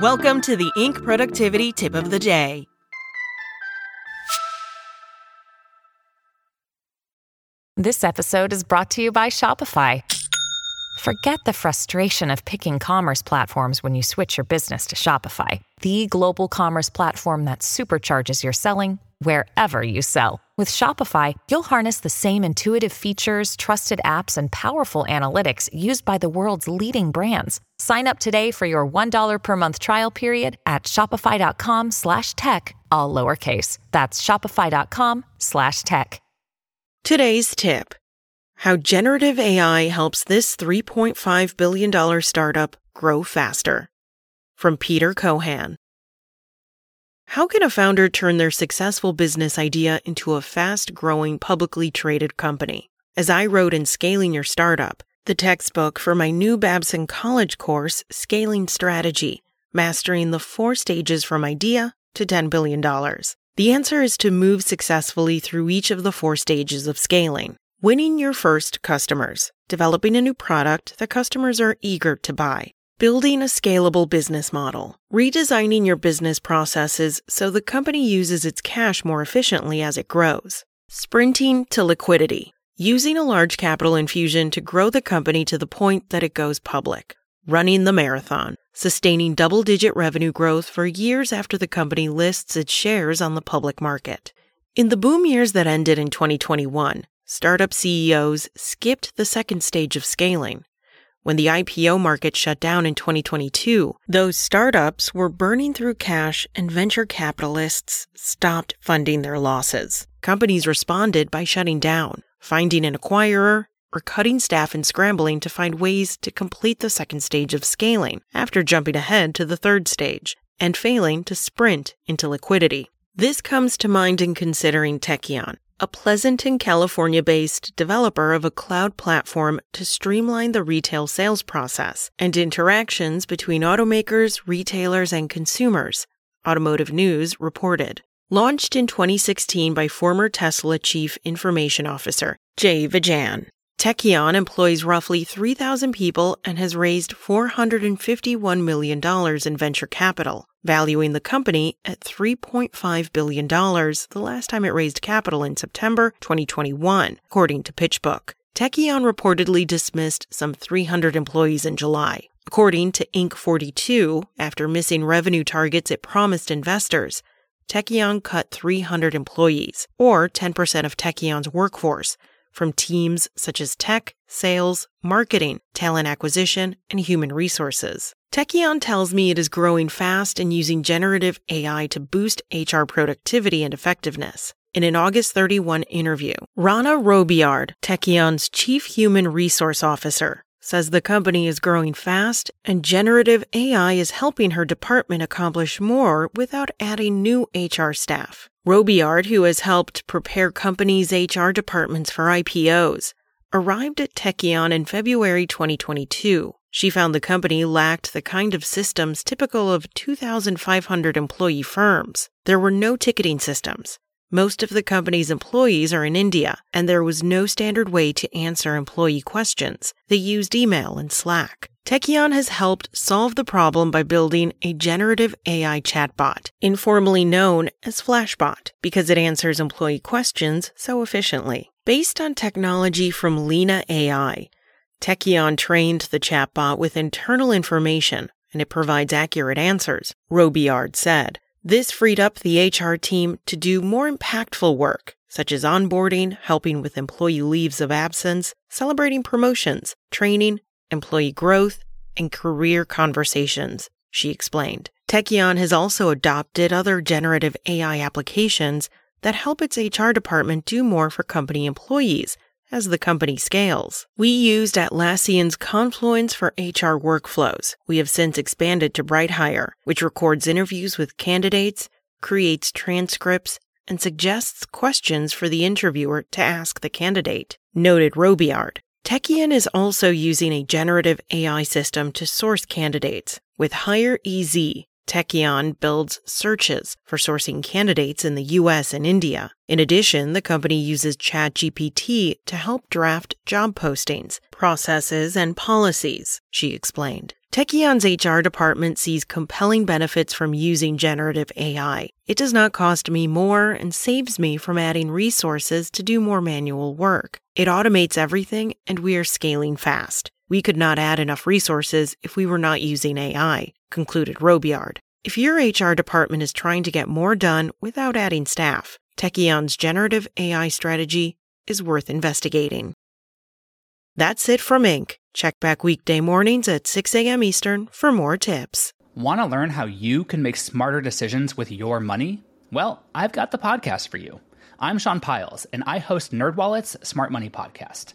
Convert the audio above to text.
Welcome to the Inc. Productivity Tip of the Day. This episode is brought to you by Shopify. Forget the frustration of picking commerce platforms when you switch your business to Shopify, the global commerce platform that supercharges your selling wherever you sell. With Shopify, you'll harness the same intuitive features, trusted apps, and powerful analytics used by the world's leading brands. Sign up today for your $1 per month trial period at shopify.com slash tech, all lowercase. That's shopify.com slash tech. Today's tip How generative AI helps this $3.5 billion startup grow faster. From Peter Cohan. How can a founder turn their successful business idea into a fast growing publicly traded company? As I wrote in Scaling Your Startup, the textbook for my new Babson College course, Scaling Strategy Mastering the Four Stages from Idea to $10 billion. The answer is to move successfully through each of the four stages of scaling. Winning your first customers, developing a new product that customers are eager to buy, building a scalable business model, redesigning your business processes so the company uses its cash more efficiently as it grows, sprinting to liquidity, using a large capital infusion to grow the company to the point that it goes public, running the marathon, sustaining double digit revenue growth for years after the company lists its shares on the public market. In the boom years that ended in 2021, startup CEOs skipped the second stage of scaling when the IPO market shut down in 2022, those startups were burning through cash and venture capitalists stopped funding their losses. Companies responded by shutting down, finding an acquirer, or cutting staff and scrambling to find ways to complete the second stage of scaling after jumping ahead to the third stage and failing to sprint into liquidity. This comes to mind in considering Tekion, a Pleasanton, California based developer of a cloud platform to streamline the retail sales process and interactions between automakers, retailers, and consumers, Automotive News reported. Launched in 2016 by former Tesla Chief Information Officer Jay Vijayan. Tekion employs roughly 3,000 people and has raised $451 million in venture capital, valuing the company at $3.5 billion the last time it raised capital in September 2021, according to PitchBook. Tekion reportedly dismissed some 300 employees in July. According to Inc42, after missing revenue targets it promised investors, Tekion cut 300 employees, or 10% of Tekion's workforce, from teams such as tech, sales, marketing, talent acquisition, and human resources. Tekion tells me it is growing fast and using generative AI to boost HR productivity and effectiveness. In an August 31 interview, Rana Robillard, Tekion's chief human resource officer, says the company is growing fast and generative AI is helping her department accomplish more without adding new HR staff. Robillard, who has helped prepare companies' HR departments for IPOs, arrived at Tekion in February 2022. She found the company lacked the kind of systems typical of 2,500 employee firms. There were no ticketing systems. Most of the company's employees are in India, and there was no standard way to answer employee questions. They used email and Slack. Tekion has helped solve the problem by building a generative AI chatbot, informally known as Flashbot, because it answers employee questions so efficiently. Based on technology from Leena AI, Tekion trained the chatbot with internal information and it provides accurate answers, Robillard said. This freed up the HR team to do more impactful work, such as onboarding, helping with employee leaves of absence, celebrating promotions, training, employee growth, and career conversations, she explained. Tekion has also adopted other generative AI applications that help its HR department do more for company employees as the company scales. We used Atlassian's Confluence for HR workflows. We have since expanded to BrightHire, which records interviews with candidates, creates transcripts, and suggests questions for the interviewer to ask the candidate, noted Robillard. Tekion is also using a generative AI system to source candidates. With Hire EZ, Tekion builds searches for sourcing candidates in the US and India. In addition, the company uses ChatGPT to help draft job postings, processes, and policies, she explained. Tekion's HR department sees compelling benefits from using generative AI. It does not cost me more and saves me from adding resources to do more manual work. It automates everything and we are scaling fast. We could not add enough resources if we were not using AI, concluded Robillard. If your HR department is trying to get more done without adding staff, Tekion's generative AI strategy is worth investigating. That's it from Inc. Check back weekday mornings at 6 a.m. Eastern for more tips. Want to learn how you can make smarter decisions with your money? Well, I've got the podcast for you. I'm Sean Pyles, and I host NerdWallet's Smart Money Podcast.